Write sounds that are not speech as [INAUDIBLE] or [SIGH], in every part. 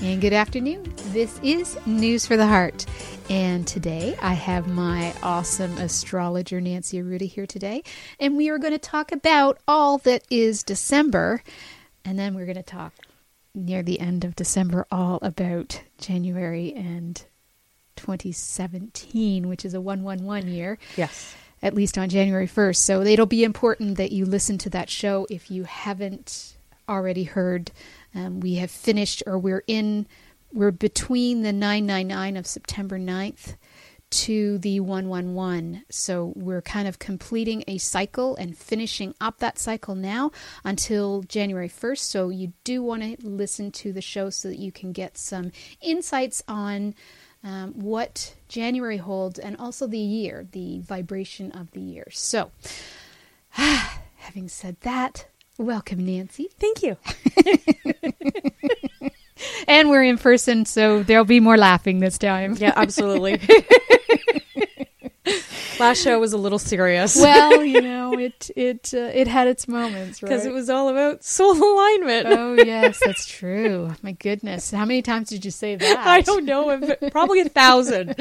And good afternoon. This is News for the Heart. And today I have my awesome astrologer, Nancy Arruda, here today. And we are going to talk about all that is December. And then we're going to talk near the end of December all about January and 2017, which is a 111 year. Yes. At least on January 1st. So it'll be important that you listen to that show if you haven't already heard. Um, we have finished, or we're in, we're between the 999 of September 9th to the 111. So we're kind of completing a cycle and finishing up that cycle now until January 1st. So you do want to listen to the show so that you can get some insights on um, what January holds and also the year, the vibration of the year. So, [SIGHS] having said that, welcome, Nancy. Thank you. [LAUGHS] And we're in person, so there'll be more laughing this time. Yeah, absolutely. [LAUGHS] Last show was a little serious. [LAUGHS] well, [LAUGHS] you know, it it uh, it had its moments, right? because it was all about soul alignment. Oh [LAUGHS] yes, that's true. My goodness, how many times did you say that? I don't know if probably a thousand.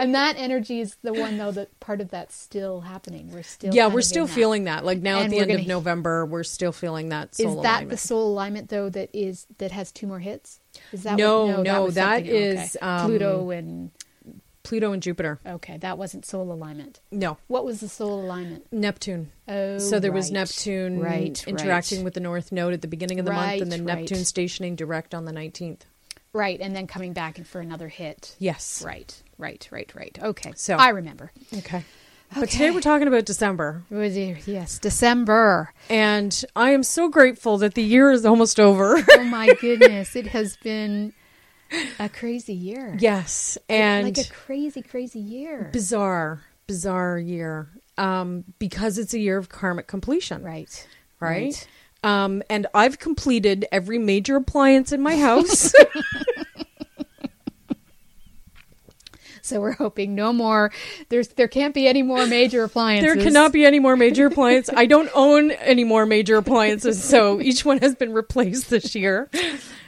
and that energy is the one though that part of that's still happening. We're still yeah, we're still in that. feeling that. Like now And at the end of November, we're still feeling that Is soul is that alignment. the soul alignment though that is that has two more hits? Is that No, what, no, was that something- okay. um, Pluto and Pluto and Jupiter. okay, that wasn't soul alignment. No, What was the soul alignment? Neptune. Oh, so there was. Oh, Neptune right, interacting right. with the North Node at the beginning of the month, and then Right, right. Neptune stationing direct on the 19th. right, and then coming back for another hit. Yes. Right, right, right, right. Okay, So- I remember. Okay. But today we're talking about December. Yes, December. And I am so grateful that the year is almost over. Oh my [LAUGHS] goodness, it has been [LAUGHS] a crazy year. yes. And like a crazy, crazy year. bizarre, bizarre year. Um, because it's a year of karmic completion. Right, Right. Um, and I've completed every major appliance in my house. [LAUGHS] [LAUGHS] So we're hoping no more. There's there can't be any more major appliances. there cannot be any more major appliances. I don't own any more major appliances, so each one has been replaced this year.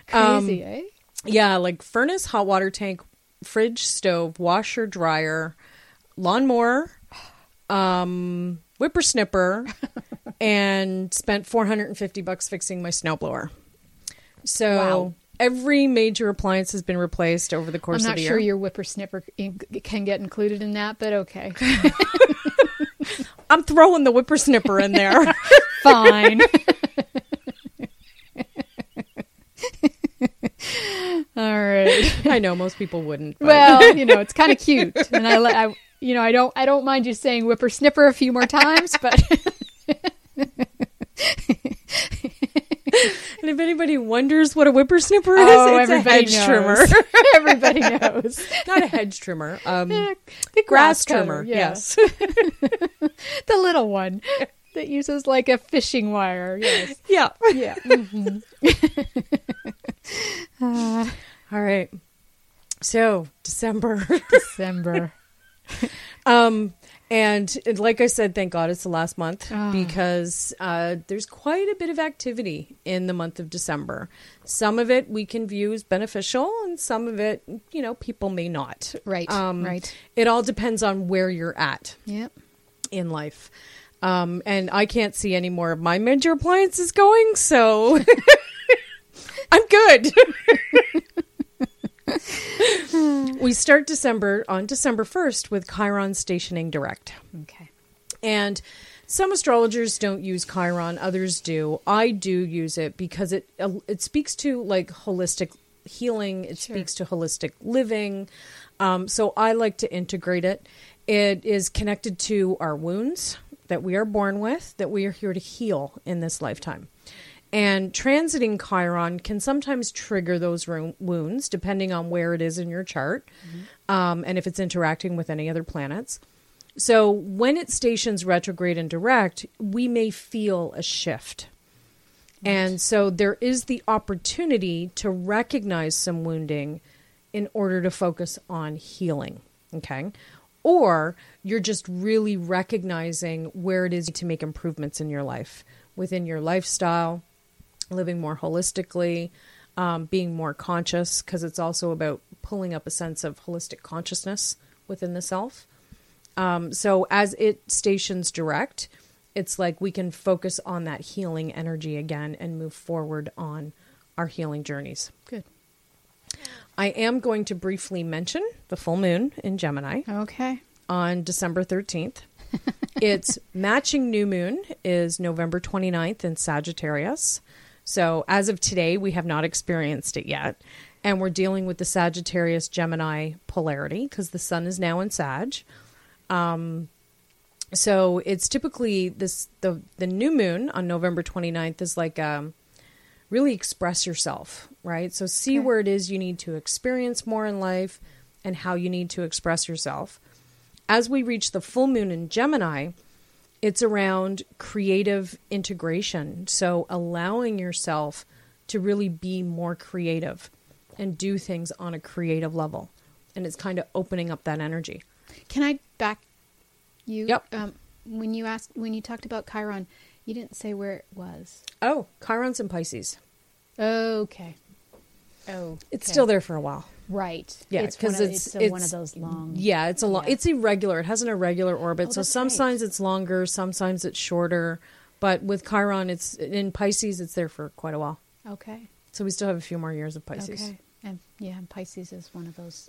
crazy, eh? Yeah, like furnace, hot water tank, fridge, stove, washer, dryer, lawnmower, um, whippersnipper, [LAUGHS] and spent 450 bucks fixing my snowblower. So Wow. every major appliance has been replaced over the course of the year. I'm not sure your whippersnipper can get included in that, but okay, [LAUGHS] I'm throwing the whippersnipper in there. [LAUGHS] fine. [LAUGHS] All right. [LAUGHS] I know most people wouldn't. But Well, you know, it's kind of [LAUGHS] cute, and I, I, you know, I don't, I don't mind you saying whippersnipper a few more times, but and if anybody wonders what a whippersnipper is, oh, it's a hedge knows. trimmer. everybody knows. Not a hedge trimmer. Um, The grass cutter, trimmer. yeah. Yes. the little one that uses like a fishing wire. Yes. yeah. Yeah. All right. So December. [LAUGHS] December. um, and and like I said, thank God it's the last month Ah. because uh, there's quite a bit of activity in the month of December. Some of it we can view as beneficial, and some of it, you know, people may not. Right, Um, right. It all depends on where you're at Yep. in life. Um, and I can't see any more of my major appliances going, so [LAUGHS] I'm good. [LAUGHS] we start December on December 1st with Chiron stationing direct. Okay. And some astrologers don't use Chiron, others do. I do use it because it uh, it speaks to like holistic healing, it speaks to holistic living. Um, so I like to integrate it. It is connected to our wounds that we are born with, that we are here to heal in this lifetime. And transiting Chiron can sometimes trigger those wounds depending on where it is in your chart um, and if it's interacting with any other planets. So when it stations retrograde and direct, we may feel a shift. And so there is the opportunity to recognize some wounding in order to focus on healing. Okay. Or you're just really recognizing where it is to make improvements in your life, within your lifestyle, living more holistically, um, being more conscious, because it's also about pulling up a sense of holistic consciousness within the self. Um, so as it stations direct, it's like we can focus on that healing energy again and move forward on our healing journeys. Good. I am going to briefly mention the full moon in Gemini Okay. on December 13th. [LAUGHS] its matching new moon is November 29th in Sagittarius. So, as of today, we have not experienced it yet. And we're dealing with the Sagittarius Gemini polarity because the sun is now in Sag. Um, so it's typically this the the new moon on November 29th is like um really express yourself, right? So see Okay. where it is you need to experience more in life and how you need to express yourself. As we reach the full moon in Gemini, it's around creative integration. So allowing yourself to really be more creative and do things on a creative level. And it's kind of opening up that energy. Can I back you? Yep. Um, when you asked, when you talked about Chiron, you didn't say where it was. Oh, Chiron's in Pisces. Okay. Oh, It's still there for a while. Right. Yeah, it's one 'cause of, it's- it's, a- one of those long. Yeah, it's a long. Yeah. It's irregular. It has an irregular orbit. Oh, so that's some right. signs it's longer, some signs it's shorter. But with Chiron, it's in Pisces. It's there for quite a while. Okay. So we still have a few more years of Pisces. Okay. And yeah, and Pisces is one of those.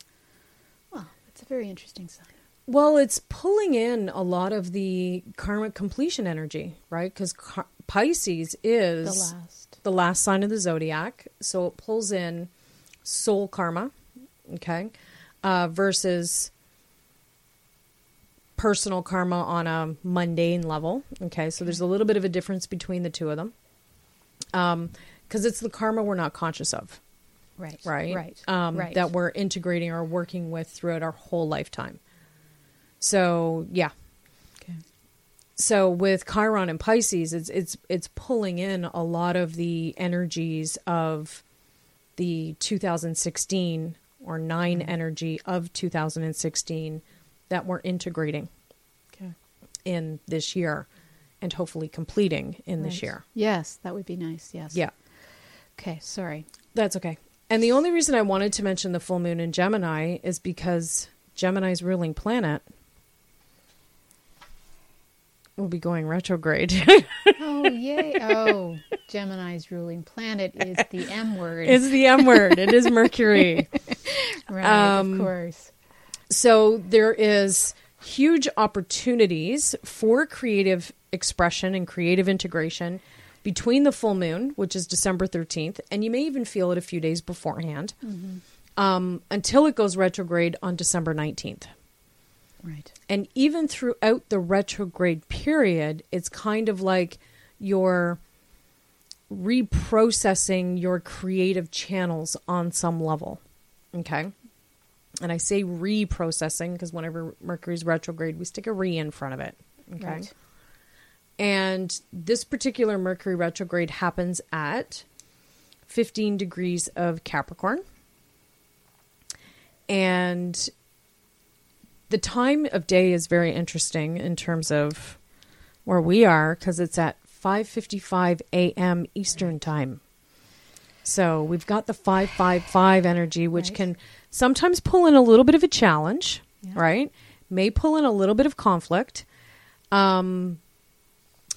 Well, it's a very interesting sign. Well, it's pulling in a lot of the karmic completion energy, right? Because Pisces is The last. The last sign of the zodiac, so it pulls in soul karma, okay, uh, versus personal karma on a mundane level. Okay, so there's a little bit of a difference between the two of them, because it's the karma we're not conscious of, Right. right? Right. Um, right. That we're integrating or working with throughout our whole lifetime. So yeah. So with Chiron and Pisces, it's it's it's pulling in a lot of the energies of the 2016 or 9 Mm-hmm. energy of 2016 that we're integrating Okay. in this year and hopefully completing in this year. Yes, that would be nice. Yes. Yeah, Okay. Sorry. that's okay. And the only reason I wanted to mention the full moon in Gemini is because Gemini's ruling planet will be going retrograde. [LAUGHS] Oh [LAUGHS] yay! Oh, Gemini's ruling planet is the M word. it's the M word. It is Mercury. [LAUGHS] right, um, of course. So there is huge opportunities for creative expression and creative integration between the full moon, which is December 13th, and you may even feel it a few days beforehand, um, until it goes retrograde on December 19th. Right. And even throughout the retrograde period, it's kind of like you're reprocessing your creative channels on some level. Okay. And I say reprocessing because whenever Mercury's retrograde, we stick a re in front of it. Okay. Right. And this particular Mercury retrograde happens at 15 degrees of Capricorn. And the time of day is very interesting in terms of where we are because it's at 5:55 a.m. Eastern time. So we've got the 555 energy which Right. can sometimes pull in a little bit of a challenge, Yeah. right? May pull in a little bit of conflict. Um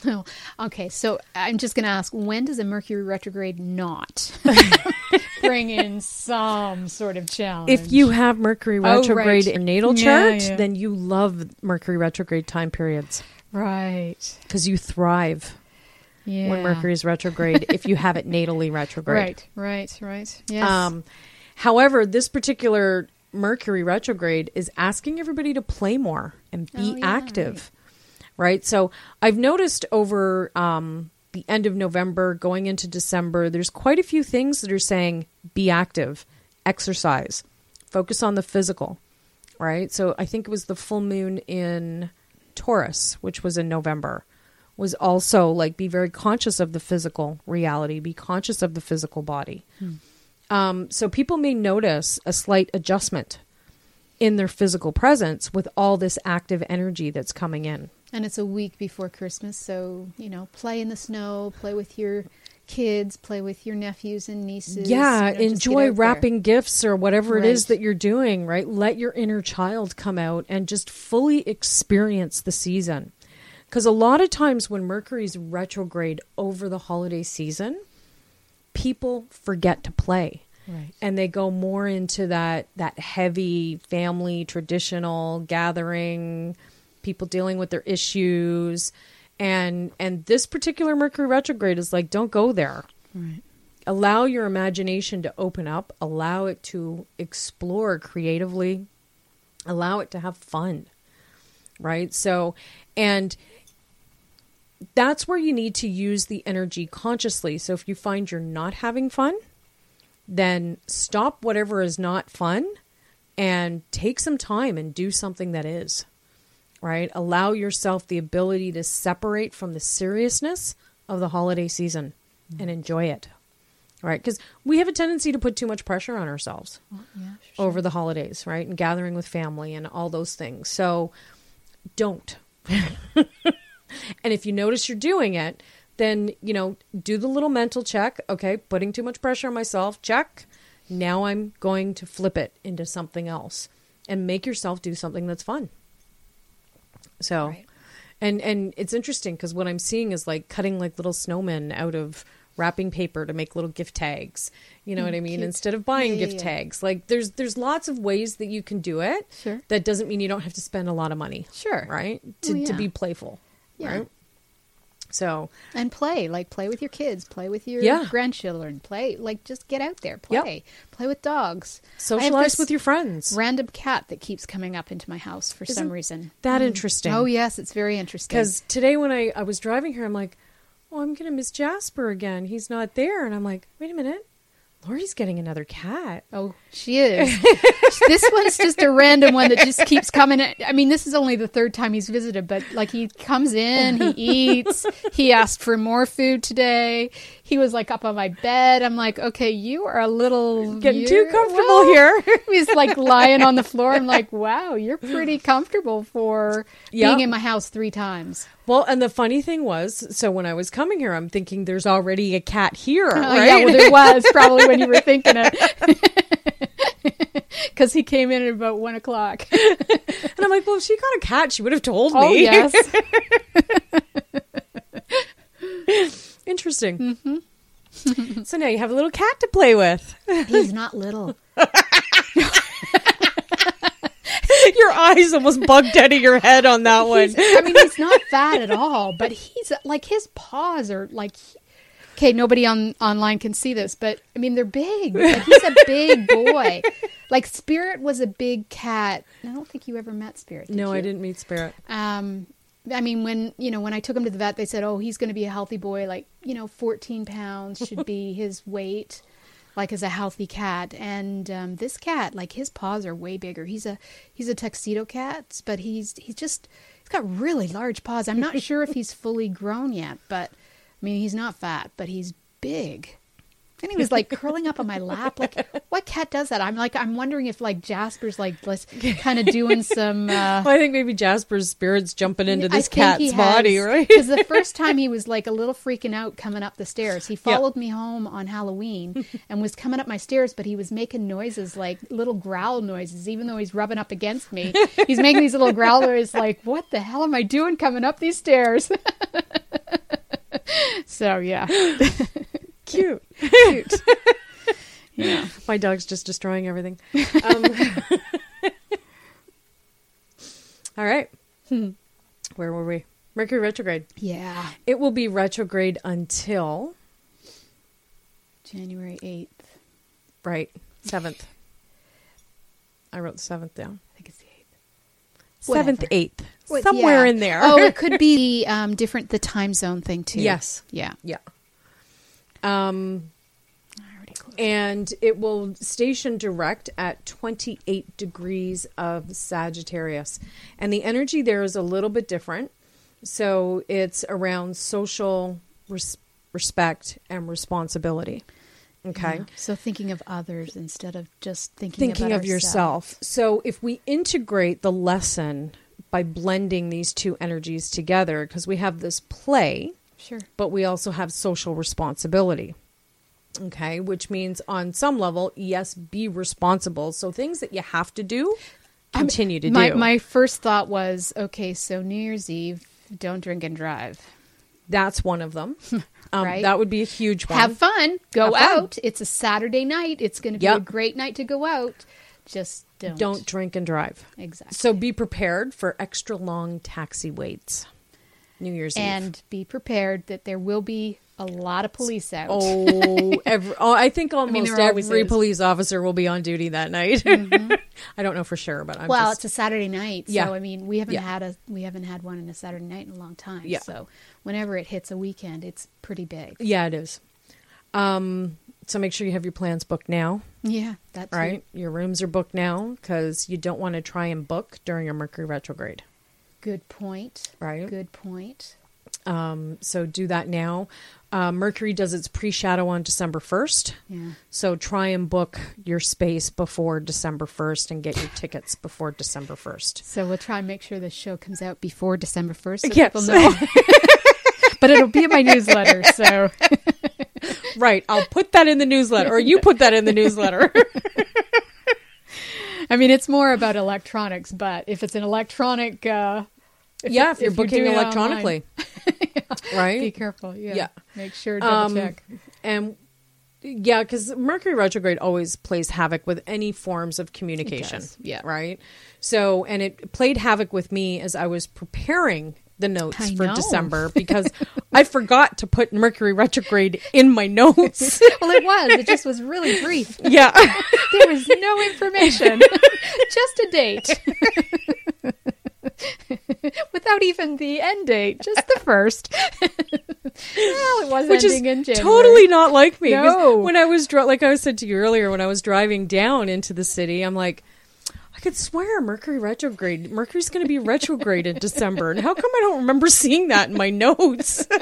Oh, [LAUGHS] okay. So I'm just going to ask: When does a Mercury retrograde not? [LAUGHS] bring in some sort of challenge. If you have Mercury Oh, retrograde right. in your natal Yeah, chart, yeah. then you love Mercury retrograde time periods right, because you thrive yeah, when Mercury is retrograde if you have it [LAUGHS] natally retrograde. right, right, right. Yes. Um, however, this particular Mercury retrograde is asking everybody to play more and be Oh, yeah, active, right. So I've noticed over um, the end of November, going into December, there's quite a few things that are saying be active, exercise, focus on the physical, right. So I think it was the full moon in Taurus, which was in November. Was also like be very conscious of the physical reality, be conscious of the physical body. Um, so people may notice a slight adjustment in their physical presence with all this active energy that's coming in. And it's a week before Christmas, so you know, play in the snow, play with your kids, play with your nephews and nieces. yeah, you know, enjoy out there. wrapping gifts or whatever it is that you're doing, right? Let your inner child come out and just fully experience the season. Because a lot of times when Mercury's retrograde over the holiday season, people forget to play. Right. and they go more into that that heavy family traditional gathering people dealing with their issues. And and this particular mercury retrograde is like don't go there. Right. allow your imagination to open up. Allow it to explore creatively. Allow it to have fun. Right? So and that's where you need to use the energy consciously. So if you find you're not having fun then stop whatever is not fun and take some time and do something that is right? Allow yourself the ability to separate from the seriousness of the holiday season and mm-hmm. enjoy it right? Because we have a tendency to put too much pressure on ourselves oh, Yeah. over the holidays right? And gathering with family and all those things. So don't. [LAUGHS] And if you notice you're doing it then you know do the little mental check. Okay putting too much pressure on myself check. Now i'm going to flip it into something else and make yourself do something that's fun so Right. and and it's interesting because what i'm seeing is like cutting like little snowmen out of wrapping paper to make little gift tags you know what i mm, mean cute. instead of buying Yeah, yeah, gift yeah. tags like there's there's lots of ways that you can do it Sure. that doesn't mean you don't have to spend a lot of money Sure. right oh, to, Well, to be playful Yeah. right so And play, like play with your kids, play with your Yeah. grandchildren, play, like just get out there, play, play with dogs, socialize with your friends. Random cat that keeps coming up into my house for some Isn't reason. that mm. interesting? Oh yes, it's very interesting. because today when I, I was driving here i'm like oh i'm gonna miss jasper again. He's not there. And i'm like wait a minute laurie's getting another cat Oh, she is. [LAUGHS] this one's just a random one that just keeps coming. I mean, this is only the third time he's visited, but like he comes in, he [LAUGHS] eats. He asked for more food today. He was like up on my bed. I'm like, okay, you are a little getting too comfortable well, here [LAUGHS] He's like lying on the floor. I'm [LAUGHS] like, wow, you're pretty comfortable for Yeah. being in my house three times. Well, and the funny thing was, so when I was coming here, I'm thinking there's already a cat here, Oh, right? yeah, well, there was [LAUGHS] probably when you were thinking it. Because he came in at about one o'clock. and I'm like, well, if she got a cat, she would have told oh, me. Oh, yes. Interesting. Mm-hmm. [LAUGHS] [LAUGHS] so now you have a little cat to play with. He's not little. [LAUGHS] your eyes almost bugged out of your head on that one. He's, I mean, he's not fat at all, but he's like his paws are like. Okay, nobody on online can see this, but I mean they're big. Like, he's a big boy. Like Spirit was a big cat. I don't think you ever met Spirit. no, I didn't meet Spirit. Um, I mean, when you know, when I took him to the vet, they said, "Oh, he's going to be a healthy boy. Like, you know, 14 pounds should be [LAUGHS] his weight, like as a healthy cat." And um, this cat, like, his paws are way bigger. He's a he's a tuxedo cat, but he's he's just he's got really large paws. I'm not sure if he's [LAUGHS] fully grown yet, but I mean, he's not fat, but he's big. And he was like curling up on my lap. Like, what cat does that? I'm like, I'm wondering if like Jasper's like kind of doing some. Uh, [LAUGHS] Well, I think maybe Jasper's spirit's jumping into this cat's body, has- right? Because the first time he was like a little freaking out coming up the stairs. He followed me home on Halloween and was coming up my stairs, but he was making noises like little growl noises, even though he's rubbing up against me. He's making these little growl noises like, what the hell am I doing coming up these stairs? [LAUGHS] so, yeah. Cute. [LAUGHS] Cute. Yeah. [LAUGHS] My dog's just destroying everything. [LAUGHS] Um, all right. Where were we? Mercury retrograde. Yeah. It will be retrograde until January 8th. right seventh. I wrote the seventh down. I think it's the 8th. Seventh, eighth, What- somewhere yeah. in there. oh, it could be um, different, the time zone thing, too. Yes. Yeah. yeah. Um, I already closed. and it will station direct at 28 degrees of Sagittarius. And the energy there is a little bit different. So it's around social res- respect and responsibility. Okay. Yeah. So thinking of others instead of just thinking Thinking about of yourself. So if we integrate the lesson by blending these two energies together, because we have this play, Sure. but we also have social responsibility. Okay, which means on some level, yes, be responsible. So things that you have to do, continue to my, do. My first thought was, okay, so New Year's Eve, don't drink and drive. That's one of them. [LAUGHS] Um, Right. That would be a huge one. Have fun. Go Have fun. out. It's a Saturday night. It's going to be Yep. a great night to go out. Just don't. Don't drink and drive. Exactly. So be prepared for extra long taxi waits. New Year's Eve. and be prepared that there will be a lot of police out. Oh, [LAUGHS] every, oh, I think almost there always every. Mm-hmm. police officer will be on duty that night. [LAUGHS] I don't know for sure, but I'm well, just, it's a Saturday night, so Yeah. I mean, we haven't Yeah. had a we haven't had one in a Saturday night in a long time. Yeah. So whenever it hits a weekend, it's pretty big. yeah, it is. Um, so make sure you have your plans booked now. Yeah, that's right? Your rooms are booked now because you don't want to try and book during a Mercury retrograde. Good point. Right. Good point. Um, so do that now. Uh, Mercury does its pre shadow on December 1st. Yeah. So try and book your space before December 1st and get your tickets before December 1st. So we'll try and make sure the show comes out before December first, so Yes. people know. [LAUGHS] but it'll be in my newsletter, so [LAUGHS] Right. I'll put that in the newsletter, or you put that in the newsletter. [LAUGHS] I mean, it's more about electronics. But if it's an electronic, uh, yeah, if you're if you're booking it electronically. [LAUGHS] right? be careful. Yeah. Yeah. Make sure double Um, check. and yeah, because Mercury retrograde always plays havoc with any forms of communication. yeah. Right. So, and it played havoc with me as I was preparing the notes I for know. December [LAUGHS] because I forgot to put Mercury retrograde in my notes. [LAUGHS] well, it was. It just was really brief. yeah. There was no information, just a date. [LAUGHS] Without even the end date, just the first. [LAUGHS] well, it was Which is in January. totally not like me. No. When I was, dri- like I said to you earlier, when I was driving down into the city, I'm like, I could swear Mercury retrograde. Mercury's going to be retrograde in December. And how come I don't remember seeing that in my notes? [LAUGHS]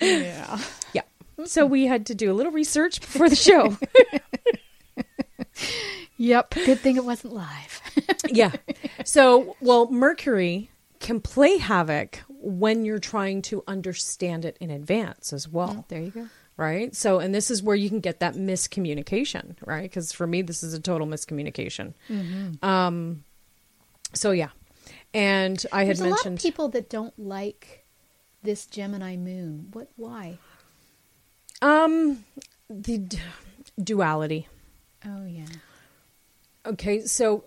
Yeah. yeah. So we had to do a little research before the show. Yep. Good thing it wasn't live. [LAUGHS] yeah. So, well, Mercury can play havoc when you're trying to understand it in advance as well. there you go. right? So, and this is where you can get that miscommunication, right? Because for me, this is a total miscommunication. Um, so yeah, and I had There's a lot of mentioned people that don't like this Gemini moon. What? Why? um the d- duality. Oh yeah. Okay, so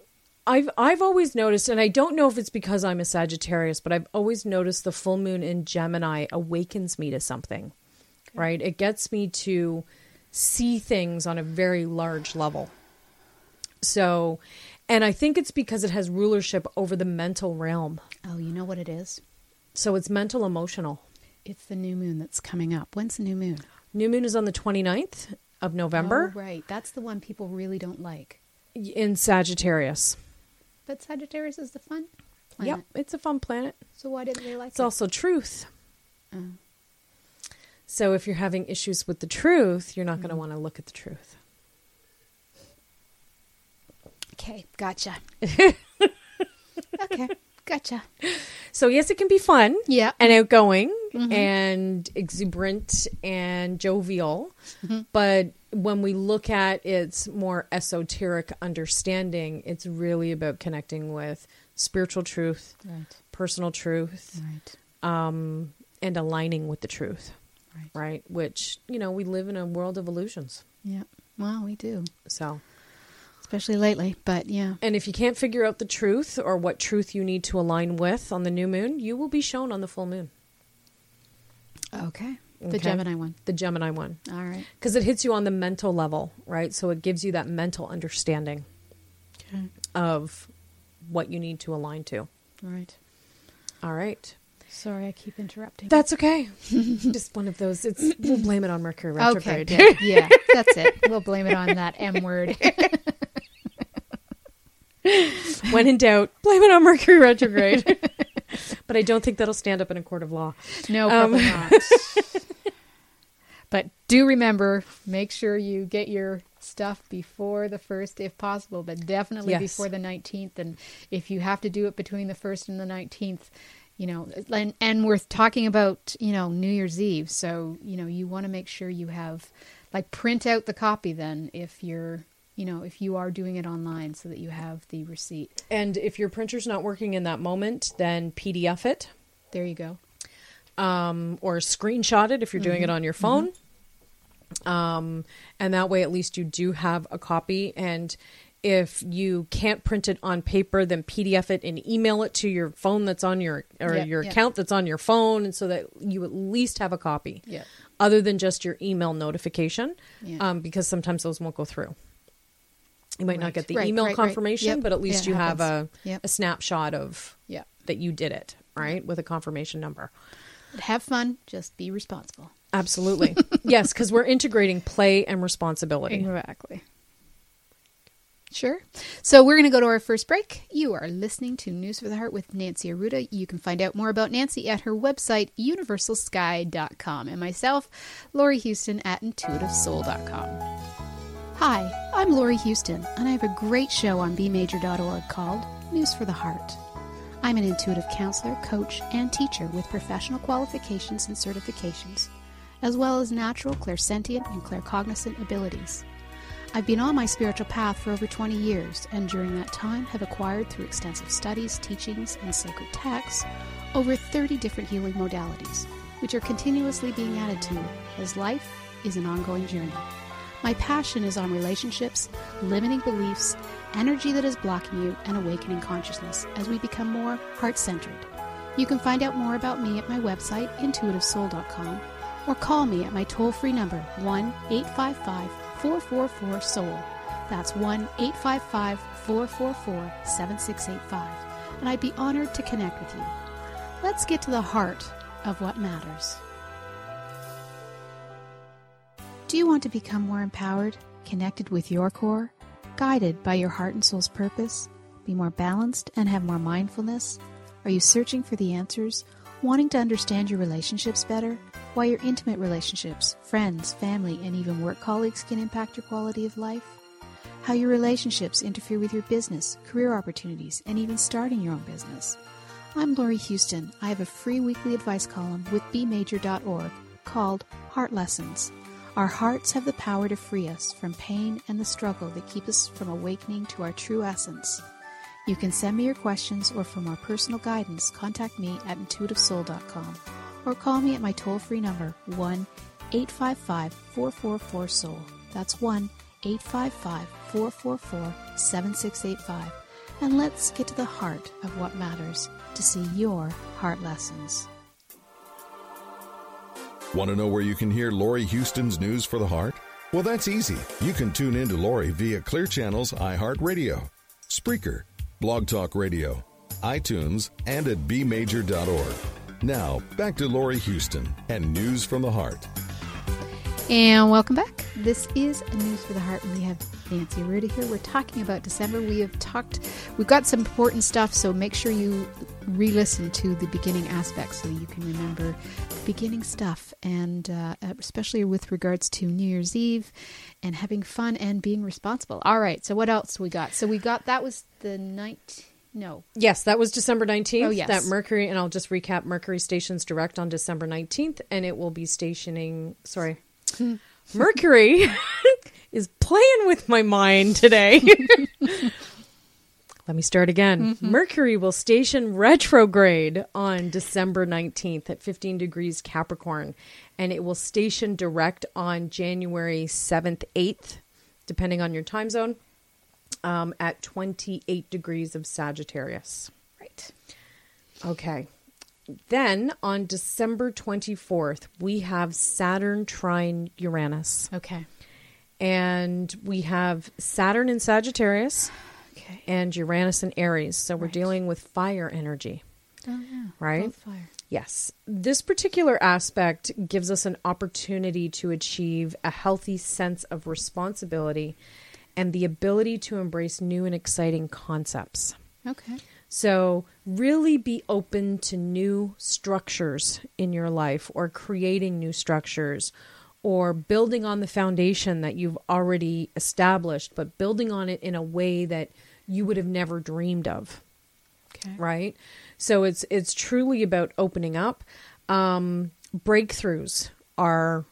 I've I've always noticed, and I don't know if it's because I'm a Sagittarius, but I've always noticed the full moon in Gemini awakens me to something, right? It gets me to see things on a very large level. So, and I think it's because it has rulership over the mental realm. Oh, you know what it is? So it's mental emotional. It's the new moon that's coming up. When's the new moon? New moon is on the 29th of November Oh, right. That's the one people really don't like. In Sagittarius. But Sagittarius is the fun planet. Yep, it's a fun planet. So why didn't they like It's it? also truth. Oh. So if you're having issues with the truth, you're not going to mm-hmm. want to look at the truth. Okay, gotcha. [LAUGHS] okay, gotcha. So yes, it can be fun, Yeah. and outgoing, and exuberant and jovial. But when we look at its more esoteric understanding, it's really about connecting with spiritual truth, Right, personal truth, right. um, and aligning with the truth. Right. right? Which, you know, we live in a world of illusions. Yeah. Well, we do, So, especially lately. But yeah. and if you can't figure out the truth or what truth you need to align with on the new moon, you will be shown on the full moon. Okay. The Okay. Gemini one. The Gemini one. All right. Because it hits you on the mental level, right? So it gives you that mental understanding Okay. of what you need to align to. All right. All right. Sorry, I keep interrupting. That's okay. [LAUGHS] Just one of those. It's we'll blame it on Mercury okay. retrograde. Good. Yeah, that's it. We'll blame it on that M word. [LAUGHS] when in doubt, blame it on Mercury retrograde. [LAUGHS] but I don't think that'll stand up in a court of law. No, Um, probably not. [LAUGHS] but do remember, make sure you get your stuff before the first, if possible, but definitely Yes. before the nineteenth. And if you have to do it between the first and the nineteenth, you know, and, and we're talking about you know New Year's Eve, so you know you want to make sure you have like print out the copy then if you're you know if you are doing it online so that you have the receipt. And if your printer's not working in that moment, then PDF it There you go. um, or screenshot it if you're doing it on your phone. Um, and that way, at least you do have a copy. And if you can't print it on paper, then PDF it and email it to your phone that's on your or Yeah, your yeah. account that's on your phone, and so that you at least have a copy. Yeah. Other than just your email notification, Yeah. um, because sometimes those won't go through. You might not get the right, email right, right. confirmation, Yep, but at least it you have a. Yep. a snapshot of Yeah. that you did it, right? With a confirmation number. Have fun. Just be responsible. Absolutely. [LAUGHS] yes, because we're integrating play and responsibility. Exactly. Sure. So we're going to go to our first break. You are listening to News for the Heart with Nancy Arruda. You can find out more about Nancy at her website, universalsky.com, and myself, Laurie Huston at intuitivesoul.com. Hi, I'm Laurie Huston, and I have a great show on bmajor.org called News for the Heart. I'm an intuitive counselor, coach, and teacher with professional qualifications and certifications, as well as natural clairsentient and claircognizant abilities. I've been on my spiritual path for over 20 years, and during that time have acquired through extensive studies, teachings, and sacred texts over 30 different healing modalities, which are continuously being added to as life is an ongoing journey. My passion is on relationships, limiting beliefs, energy that is blocking you, and awakening consciousness as we become more heart centered. You can find out more about me at my website, intuitivesoul.com, or call me at my toll free number, 1 855 444 Soul. That's 1 855 444 7685. And I'd be honored to connect with you. Let's get to the heart of what matters. Do you want to become more empowered, connected with your core, guided by your heart and soul's purpose, be more balanced, and have more mindfulness? Are you searching for the answers, wanting to understand your relationships better? Why your intimate relationships, friends, family, and even work colleagues can impact your quality of life? How your relationships interfere with your business, career opportunities, and even starting your own business? I'm Laurie Huston. I have a free weekly advice column with bmajor.org called Heart Lessons. Our hearts have the power to free us from pain and the struggle that keep us from awakening to our true essence. You can send me your questions or for more personal guidance, contact me at intuitivesoul.com or call me at my toll free number 1 855 444 Soul. That's 1 855 444 7685. And let's get to the heart of what matters to see your heart lessons. Want to know where you can hear Laurie Huston's News for the Heart? Well, that's easy. You can tune in to Laurie via Clear Channel's iHeartRadio, Spreaker, Blog Talk Radio, iTunes, and at bmajor.org. Now, back to Laurie Huston and News from the Heart. And welcome back. This is News for the Heart. We have Nancy Arruda here. We're talking about December. We have talked, we've got some important stuff, so make sure you re listen to the beginning aspects so you can remember the beginning stuff, and uh, especially with regards to New Year's Eve and having fun and being responsible. All right, so what else we got? So we got that was the night. No, Yes, that was December 19th. Oh, yes. That Mercury, and I'll just recap Mercury stations direct on December 19th, and it will be stationing. Sorry. [LAUGHS] Mercury [LAUGHS] is playing with my mind today. [LAUGHS] Let me start again. Mercury will station retrograde on December 19th at 15 degrees Capricorn, and it will station direct on January 7th, 8th, depending on your time zone, um, at 28 degrees of Sagittarius. Right. Okay. Then on December 24th, we have Saturn trine Uranus. Okay. And we have Saturn in Sagittarius Okay. and Uranus and Aries. So we're dealing with fire energy, Oh, yeah. right? Both fire. Yes. This particular aspect gives us an opportunity to achieve a healthy sense of responsibility and the ability to embrace new and exciting concepts. Okay. So, really be open to new structures in your life or creating new structures or building on the foundation that you've already established, but building on it in a way that you would have never dreamed of. Okay. right? So it's it's truly about opening up. Um breakthroughs are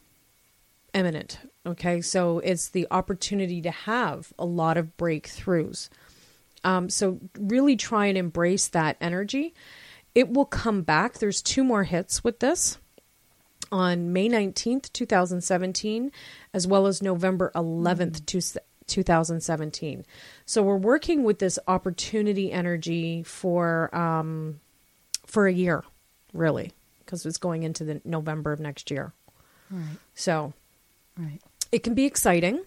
imminent. Okay? So it's the opportunity to have a lot of breakthroughs. Um so really try and embrace that energy. It will come back. There's two more hits with this. On May 19th, 2017, as well as November 11th, two 2017. So we're working with this opportunity energy for um, for a year, really, because it's going into the November of next year. Right. So Right. it can be exciting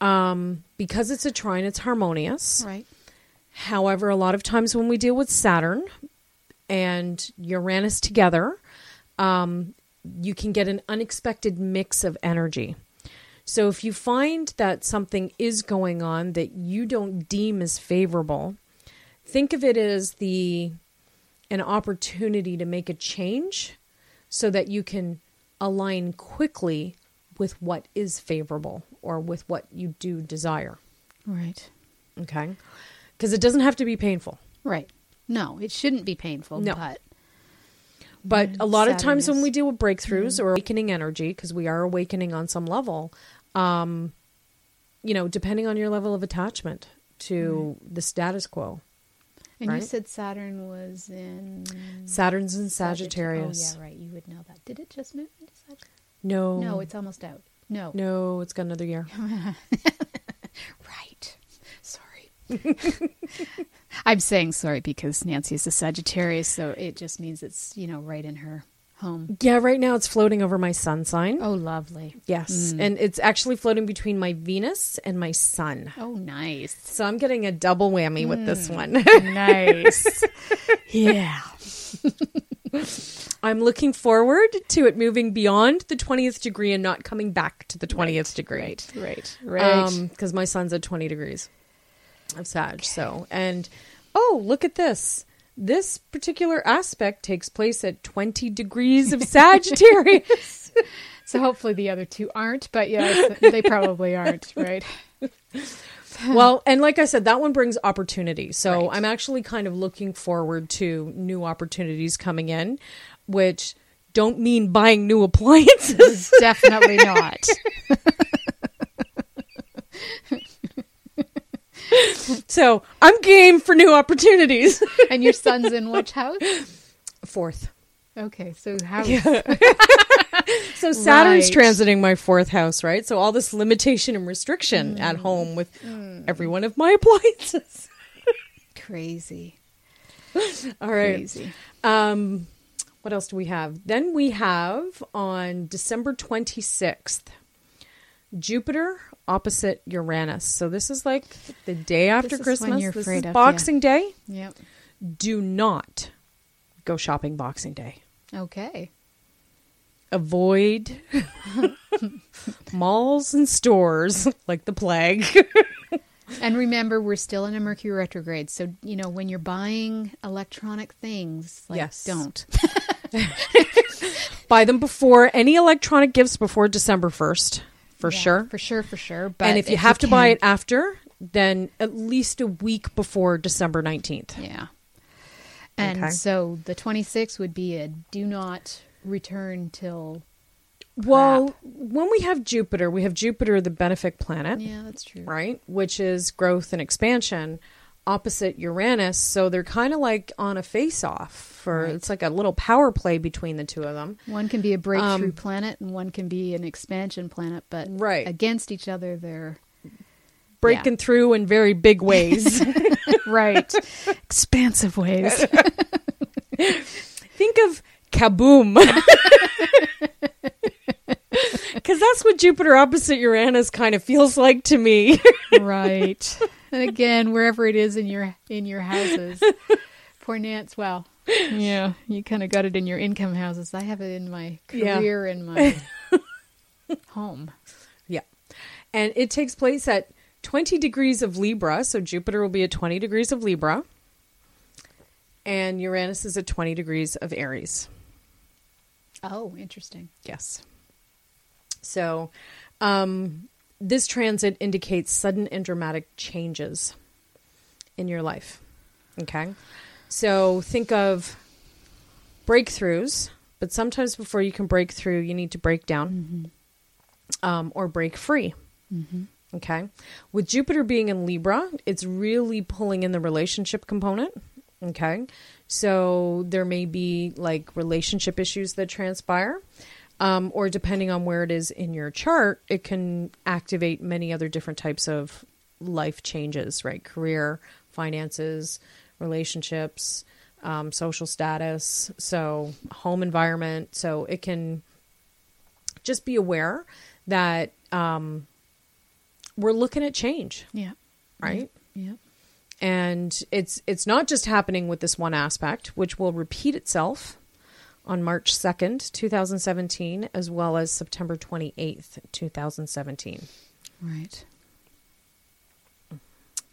um, because it's a trine, it's harmonious. Right. However, a lot of times when we deal with Saturn and Uranus together, um, you can get an unexpected mix of energy. So if you find that something is going on that you don't deem as favorable, think of it as the an opportunity to make a change so that you can align quickly with what is favorable or with what you do desire. Right. Okay. Because it doesn't have to be painful. Right. No, it shouldn't be painful, No. but But a lot of times when we deal with breakthroughs mm-hmm. or awakening energy, because we are awakening on some level, um, you know, depending on your level of attachment to the status quo. and you said Saturn was in Saturn's in Sagitt- Sagittarius. Oh, yeah, right. You would know that. Did it just move into Sagittarius? No. No, it's almost out. No. No, it's got another year. [LAUGHS] Right. Sorry. [LAUGHS] I'm saying sorry because Nancy is a Sagittarius, so it just means it's, you know, right in her home. Yeah, right now it's floating over my sun sign. Oh, lovely. Yes. Hmm. And it's actually floating between my Venus and my sun. Oh, nice. So I'm getting a double whammy with this hmm. one. Nice. [LAUGHS] yeah. I'm looking forward to it moving beyond the 20th degree and not coming back to the 20th degree. Right, right, um, right. Because my sun's at 20 degrees of Sag. So, and oh, look at this. This particular aspect takes place at 20 degrees of Sagittarius. [LAUGHS] so hopefully the other two aren't, but yes, they probably aren't, [LAUGHS] right? well, and like I said, that one brings opportunity. So Right. I'm actually kind of looking forward to new opportunities coming in, which don't mean buying new appliances. Definitely not. [LAUGHS] [LAUGHS] so I'm game for new opportunities. [LAUGHS] And your sun's in which [LAUGHS] house? Fourth. Okay, so how? So Saturn's Right. transiting my fourth house, right? So all this limitation and restriction at Mm. home with every one of my appliances. Crazy, All right. crazy. Um, what else do we have? Then we have on December 26th, Jupiter opposite Uranus. So this is like the day after This is Christmas. you're this is of, Boxing Day. Yep. Do not go shopping Boxing Day. Okay. Avoid [LAUGHS] malls and stores like the plague. [LAUGHS] And remember, we're still in a Mercury retrograde, so you know when you're buying electronic things, like Yes. don't. [LAUGHS] Buy them before any electronic gifts before December 1st, for Yeah, sure. for sure, for sure. But and if you have to buy it after, then at least a week before December 19th. yeah. And Okay. so the 26th would be a do not return till. Well, when we have Jupiter, we have Jupiter, the benefic planet, Yeah, that's true. right? Which is growth and expansion. Opposite Uranus, so they're kind of like on a face off for it's like a little power play between the two of them. One can be a breakthrough Um, planet and one can be an expansion planet, but Right. against each other, they're Breaking through in very big ways. [LAUGHS] right. Expansive ways. Think of kaboom. [LAUGHS] [LAUGHS] Because that's what Jupiter opposite Uranus kind of feels like to me. right. [LAUGHS] And again, wherever it is in your in your houses. [LAUGHS] Poor Nance, well, yeah, you kind of got it in your income houses. I have it in my Yeah. career and my [LAUGHS] home. yeah. And it takes place at 20 degrees of Libra. So Jupiter will be at 20 degrees of Libra. And Uranus is at 20 degrees of Aries. Oh, interesting. Yes. So, um, this transit indicates sudden and dramatic changes in your life. Okay. So, think of breakthroughs, but sometimes before you can break through, you need to break down um, or break free. Okay. With Jupiter being in Libra, it's really pulling in the relationship component. Okay. So there may be like relationship issues that transpire. Um, or depending on where it is in your chart, it can activate many other different types of life changes, right? Career, finances, relationships, um, social status, so home environment. So it can just be aware that um, we're looking at change, Yeah. right? Yeah. and it's it's not just happening with this one aspect which will repeat itself on March 2nd, 2017 as well as September 28th, 2017. Right.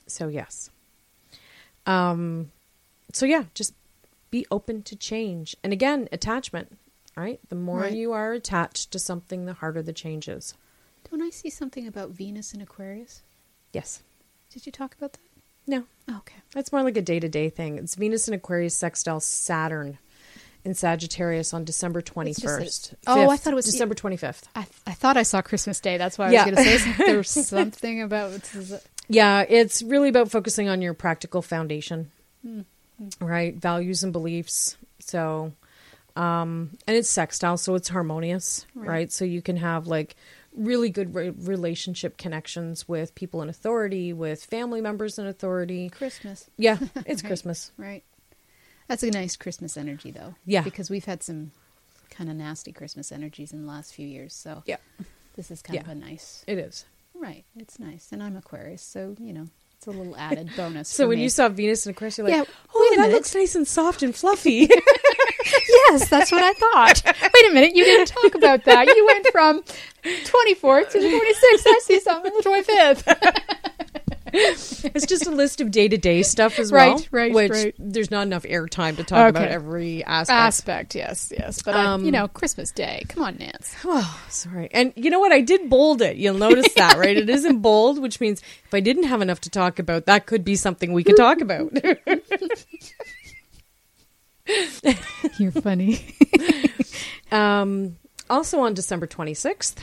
So yes. Um so yeah, just be open to change. And again, attachment, right? The more Right. you are attached to something, the harder the change is. Don't I see something about Venus in Aquarius? Yes. Did you talk about that? No. Oh, okay. That's more like a day to day thing. It's Venus in Aquarius sextile Saturn in Sagittarius on December twenty It's just first. that- Oh, I thought it was- December twenty fifth. I, I thought I saw Christmas Day. That's why I Yeah. was going to say [LAUGHS] there's something about. Yeah, it's really about focusing on your practical foundation, Hmm. right? Values and beliefs. So, um, and it's sextile, so it's harmonious, Right. right? So you can have like really good re- relationship connections with people in authority, with family members in authority. Christmas. Yeah, [LAUGHS] it's Right. Christmas. Right. That's a nice Christmas energy, though. Yeah. Because we've had some kind of nasty Christmas energies in the last few years. So Yeah, [LAUGHS] this is kind Yeah. of a nice. it is. Right. It's nice. And I'm Aquarius. So, you know, it's a little added bonus. [LAUGHS] So when me. you saw Venus in Aquarius, you're like, Yeah, "Oh, that minute." looks nice and soft and fluffy." [LAUGHS] Yes, that's what I thought. Wait a minute. You didn't talk about that. You went from 24th to the 26th. I see something on the 25th. It's just a list of day to day stuff as Right, well. right, Which right. there's not enough airtime to talk about every aspect. Aspect, yes, yes. But, I, Um, you know, Christmas Day. Come on, Nance. [SIGHS] Oh, sorry. And you know what? I did bold it. You'll notice that, right? It isn't [LAUGHS] bold, which means if I didn't have enough to talk about, that could be something we could talk about. [LAUGHS] You're funny. [LAUGHS] um, also on December 26th.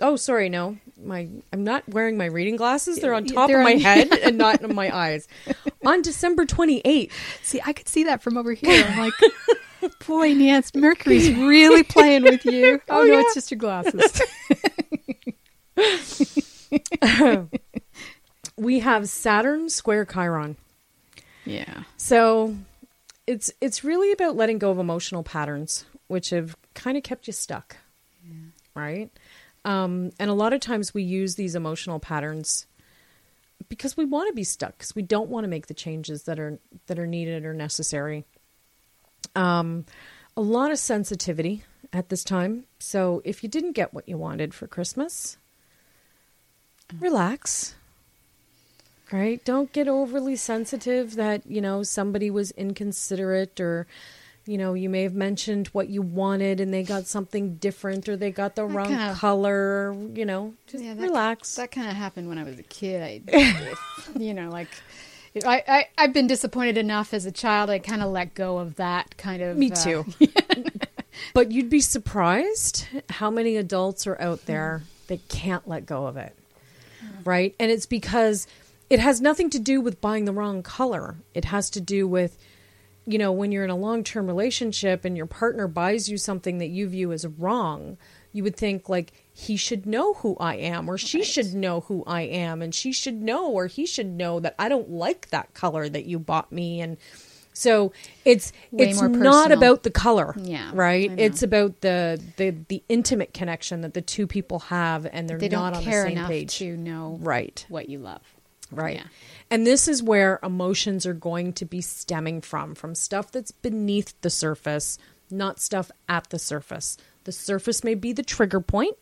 Oh, sorry, no. My I'm not wearing my reading glasses. They're on top They're of my on- [LAUGHS] head [LAUGHS] and not in my eyes. On December 28th. See, I could see that from over here. I'm like, boy, Nance, Mercury's really playing with you. [LAUGHS] Oh, oh, no, yeah. it's just your glasses. we have Saturn square Chiron. yeah. So it's it's really about letting go of emotional patterns which have kind of kept you stuck. Yeah. Right? Um, and a lot of times we use these emotional patterns because we want to be stuck because we don't want to make the changes that are that are needed or necessary. Um, a lot of sensitivity at this time. So if you didn't get what you wanted for Christmas, relax. Right? Don't get overly sensitive that, you know, somebody was inconsiderate or you know, you may have mentioned what you wanted and they got something different or they got the wrong kinda- color, you know, just Yeah, that, relax. That kind of happened when I was a kid. I, [LAUGHS] you know, like I, I I've been disappointed enough as a child. I kind of let go of that kind of. Me uh, too. [LAUGHS] but you'd be surprised how many adults are out there that can't let go of it. Right? And it's because it has nothing to do with buying the wrong color. It has to do with, you know, when you're in a long term relationship and your partner buys you something that you view as wrong, you would think like he should know who I am or she Right. should know who I am and she should know or he should know that I don't like that color that you bought me and so it's Way it's not about the color. Yeah, Right? It's about the, the the intimate connection that the two people have and they're They not on the same page. to know Right. what you love. Right. Yeah. And this is where emotions are going to be stemming from, from stuff that's beneath the surface, not stuff at the surface. The surface may be the trigger point,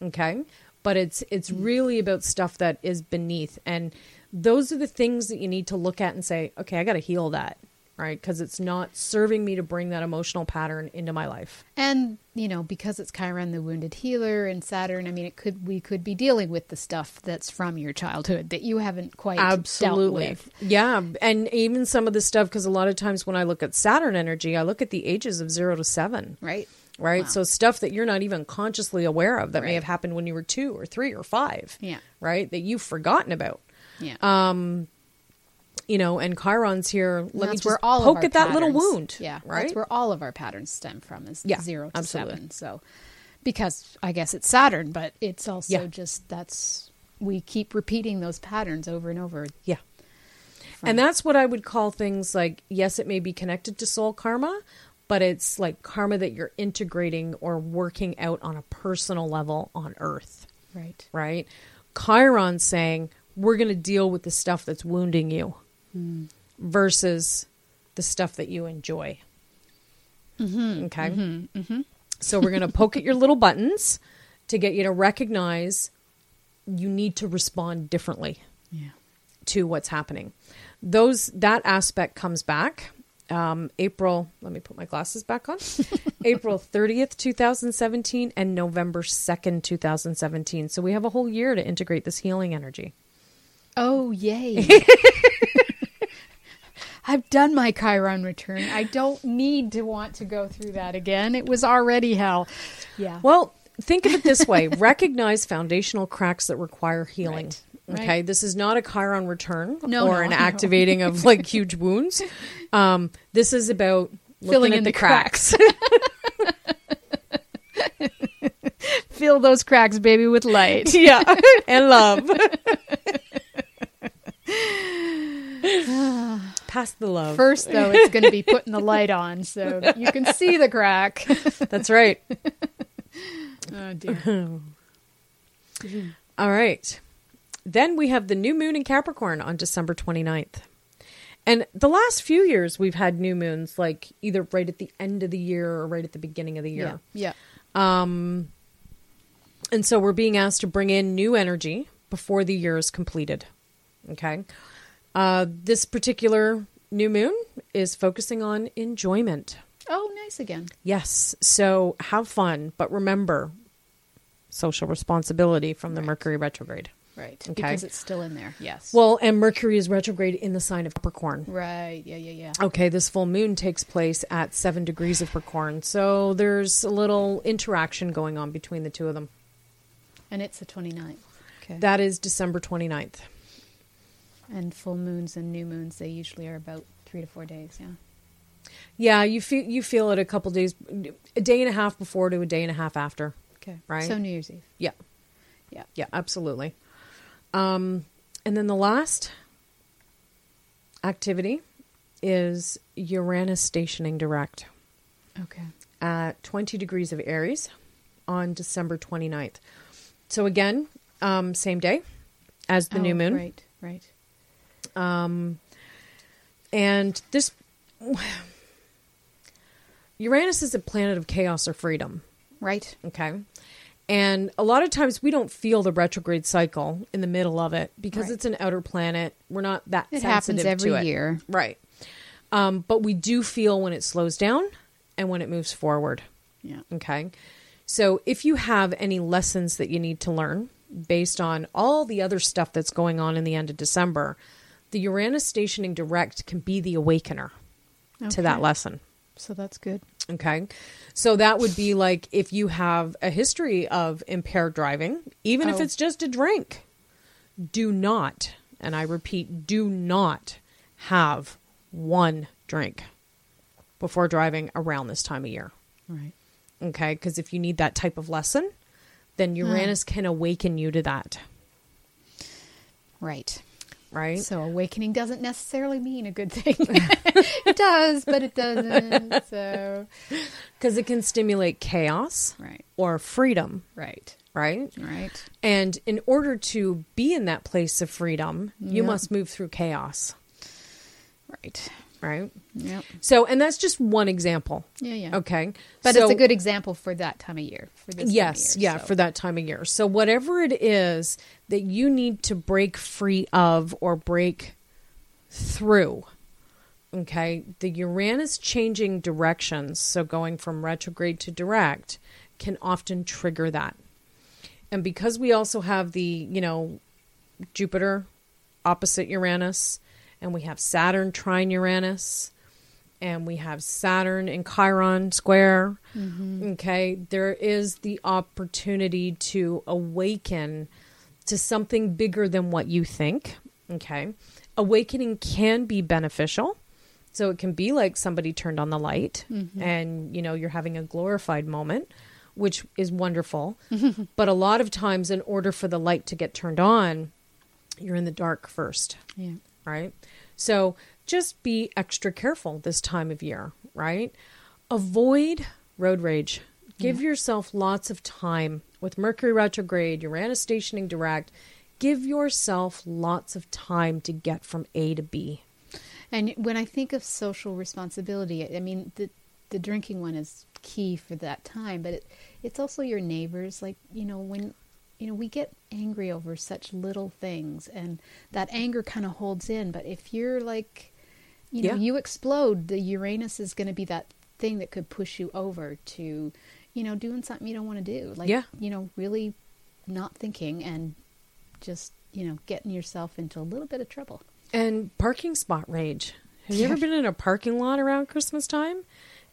okay? But it's it's really about stuff that is beneath and those are the things that you need to look at and say, okay, I got to heal that, right? Because it's not serving me to bring that emotional pattern into my life. And you know, because it's Chiron, the wounded healer, and Saturn, I mean, it could we could be dealing with the stuff that's from your childhood that you haven't quite Absolutely. Yeah. And even some of the stuff, because a lot of times when I look at Saturn energy, I look at the ages of zero to seven. Right. Right. Wow. So stuff that you're not even consciously aware of that may have happened when you were two or three or five. Yeah. Right. That you've forgotten about. Yeah. Um, You know, and Chiron's here. Let me just where all poke at that little wound. Yeah, Right. That's where all of our patterns stem from is Yeah, zero to absolutely. seven. So, because I guess it's Saturn, but it's also Yeah. just that's we keep repeating those patterns over and over. Yeah. And that's what I would call things like yes, it may be connected to soul karma, but it's like karma that you're integrating or working out on a personal level on earth. Right. right? Chiron saying we're going to deal with the stuff that's wounding you versus the stuff that you enjoy. Mm-hmm. okay. Mm-hmm. Mm-hmm. So we're going to poke at your little buttons to get you to recognize you need to respond differently Yeah. to what's happening. Those that aspect comes back. Um, April, let me put my glasses back on. [LAUGHS] April 30th, 2017, and November 2nd, 2017. So we have a whole year to integrate this healing energy. Oh yay! [LAUGHS] I've done my Chiron return. I don't need to want to go through that again. It was already hell. Yeah. Well, think of it this way recognize foundational cracks that require healing. Right, Okay, right. this is not a Chiron return No, or no, an no. activating of like huge wounds. Um, this is about looking Filling at in the the cracks. Fill those cracks, baby, with light. yeah, and love. Pass the love. First, though, it's going to be putting the light on so [LAUGHS] you can see the crack. That's right. [LAUGHS] Oh dear. [LAUGHS] All right. Then we have the new moon in Capricorn on December 29th. And the last few years we've had new moons like either right at the end of the year or right at the beginning of the year. Yeah. Um and so we're being asked to bring in new energy before the year is completed. Okay. Uh, this particular new moon is focusing on enjoyment. Oh, nice again. Yes. So have fun, but remember social responsibility from the Mercury retrograde. Right. Okay. Because it's still in there. Yes. Well, and Mercury is retrograde in the sign of Capricorn. right. Yeah, yeah, yeah. Okay, this full moon takes place at seven degrees of Capricorn. So there's a little interaction going on between the two of them. And it's the 29th. Okay. That is December 29th. And full moons and new moons, they usually are about three to four days. Yeah. Yeah, you feel you feel it a couple days, a day and a half before to a day and a half after. Okay. Right. So New Year's Eve. Yeah, Yeah. yeah, absolutely. Um, and then the last activity is Uranus stationing direct Okay. at 20 degrees of Aries on December 29th. So again, um, same day as the new Oh, moon. Right. Right. And this Uranus is a planet of chaos or freedom. Right. Okay. And a lot of times we don't feel the retrograde cycle in the middle of it because Right. it's an outer planet. We're not that It happens every it. year. Right. Um, but we do feel when it slows down and when it moves forward. Yeah. Okay. So if you have any lessons that you need to learn based on all the other stuff that's going on in the end of December, the Uranus stationing direct can be the awakener to that lesson. So that's good. Okay. So that would be like if you have a history of impaired driving, even if Oh. it's just a drink, do not, and I repeat, do not have one drink before driving around this time of year. Right. Okay, because if you need that type of lesson, then hmm. Uranus can awaken you to that, Right. Right? So awakening doesn't necessarily mean a good thing. [LAUGHS] [LAUGHS] it does, but it doesn't. So Because it can stimulate chaos right, or freedom, right, right? right. And in order to be in that place of freedom, you must move through chaos, Right. Right? Yeah. So, and that's just one example. Yeah, yeah. Okay. But So- it's a good example for that time of year. For this yes year, yeah so. for that time of year so whatever it is that you need to break free of or break through okay the uranus changing directions so going from retrograde to direct can often trigger that and because we also have the you know jupiter opposite uranus and we have saturn trine uranus and we have Saturn in Chiron square. Mm-hmm. Okay, there is the opportunity to awaken to something bigger than what you think. Okay, awakening can be beneficial. So it can be like somebody turned on the light mm-hmm. and you know you're having a glorified moment, which is wonderful. [LAUGHS] but a lot of times in order for the light to get turned on, you're in the dark first Yeah. Right? So just be extra careful this time of year, right? Avoid road rage. Give yourself lots of time with Mercury retrograde, Uranus stationing direct. Give yourself lots of time to get from A to B. And when I think of social responsibility, I mean the the drinking one is key for that time, but it, it's also your neighbors. Like you know when you know we get angry over such little things, and that anger kind of holds in. But if you're like, you know, Yeah. you explode, the Uranus is going to be that thing that could push you over to, you know, doing something you don't want to do. Like Yeah. you know, really not thinking and just you know getting yourself into a little bit of trouble. And parking spot rage. Have you ever been in a parking lot around Christmas time?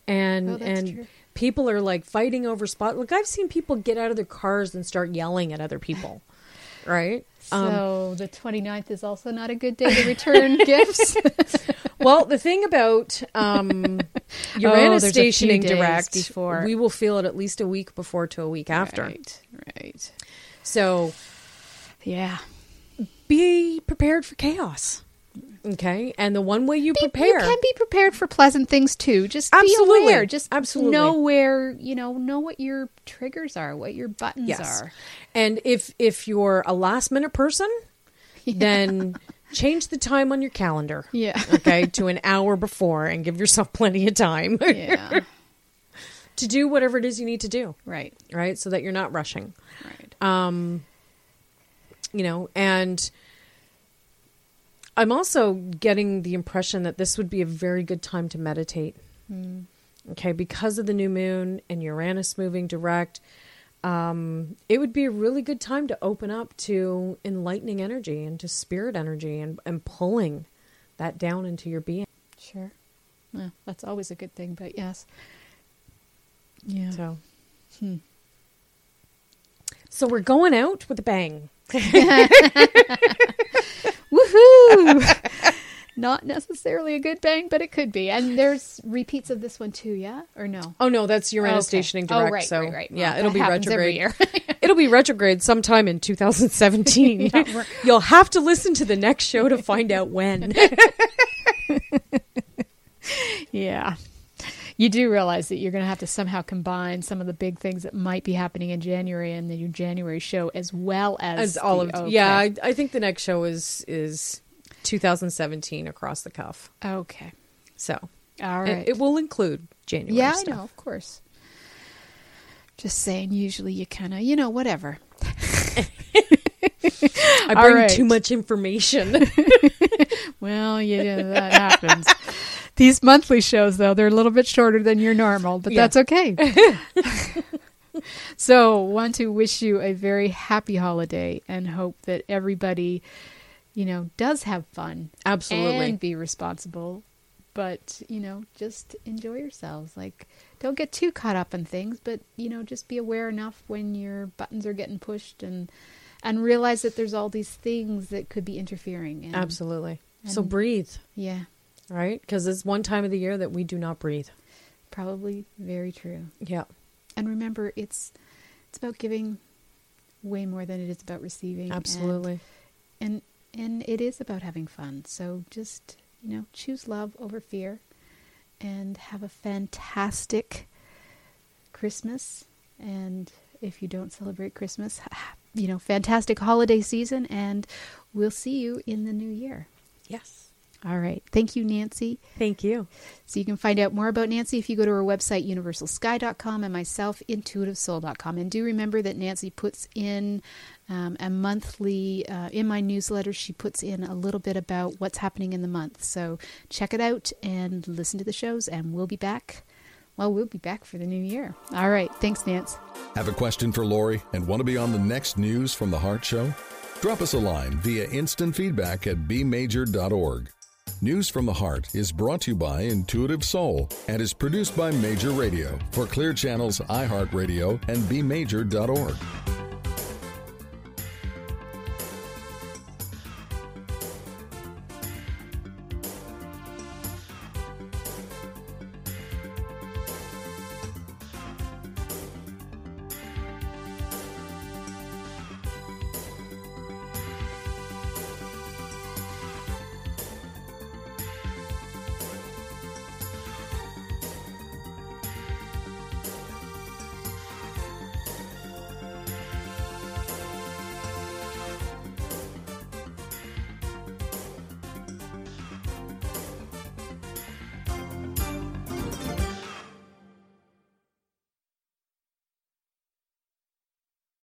And Oh, and true. People are like fighting over spot. Like I've seen people get out of their cars and start yelling at other people. [LAUGHS] Right? Um, So the 29th is also not a good day to return [LAUGHS] gifts. [LAUGHS] Well, the thing about um, Uranus Oh, stationing direct, before. we will feel it at least a week before to a week after. Right, right. So Yeah. be prepared for chaos. Okay, and the one way you prepare, You can be prepared for pleasant things too. Just Absolutely. be aware. Just Absolutely. know where, you know, know what your triggers are, what your buttons yes. are. And if if you're a last minute person, [LAUGHS] then change the time on your calendar. Yeah. [LAUGHS] Okay, to an hour before, and give yourself plenty of time [LAUGHS] Yeah. to do whatever it is you need to do. right. Right, so that you're not rushing. Right. um you know and i'm also getting the impression that this would be a very good time to meditate okay because of the new moon and uranus moving direct um it would be a really good time to open up to enlightening energy and to spirit energy and, and pulling that down into your being Sure. Well, that's always a good thing, but yes. Yeah. so Hmm. so we're going out with a bang [LAUGHS] [LAUGHS] [LAUGHS] Not necessarily a good bang, but it could be. And there's repeats of this one too, yeah? Or no? Oh no, that's Uranus Okay. stationing Oh, direct. right, so right, right. yeah, it'll be retrograde. [LAUGHS] it'll be retrograde sometime in 2017. [LAUGHS] Yeah, You'll have to listen to the next show to find out when. Yeah. You do realize that you're going to have to somehow combine some of the big things that might be happening in January and the January show as well as, As all of okay. yeah, I, I think the next show is is 2017 across the cuff. Okay. So all right. it- it, will include January. yeah, I know, of course. Just saying, usually you kind of, you know, whatever. [LAUGHS] I bring right. too much information. [LAUGHS] Well, yeah, that happens. These monthly shows, though, they're a little bit shorter than your normal, but Yeah. that's okay. [LAUGHS] so, want to wish you a very happy holiday and hope that everybody, you know, does have fun. Absolutely. And be responsible, but, you know, just enjoy yourselves. Like, don't get too caught up in things, but, you know, just be aware enough when your buttons are getting pushed and and realize that there's all these things that could be interfering. And, Absolutely. so breathe, Yeah, right? Because it's one time of the year that we do not breathe. probably very true. Yeah. And remember, it's it's about giving way more than it is about receiving. and- Absolutely. and and it is about having fun. So just you know, choose love over fear, and have a fantastic Christmas. And if you don't celebrate Christmas, you know, fantastic holiday season, and we'll see you in the new year. yes. All right. Thank you, Nancy. Thank you. So you can find out more about Nancy if you go to her website, universalsky.com, and myself, intuitivesoul.com. And do remember that Nancy puts in um, a monthly, uh, in my newsletter, she puts in a little bit about what's happening in the month. So check it out and listen to the shows, and we'll be back. Well, we'll be back for the new year. All right. Thanks, Nance. Have a question for Laurie and want to be on the next News from the Heart show? Drop us a line via instant feedback at bmajor.org. News from the Heart is brought to you by Intuitive Soul and is produced by Major Radio for Clear Channels, iHeartRadio, and bmajor.org.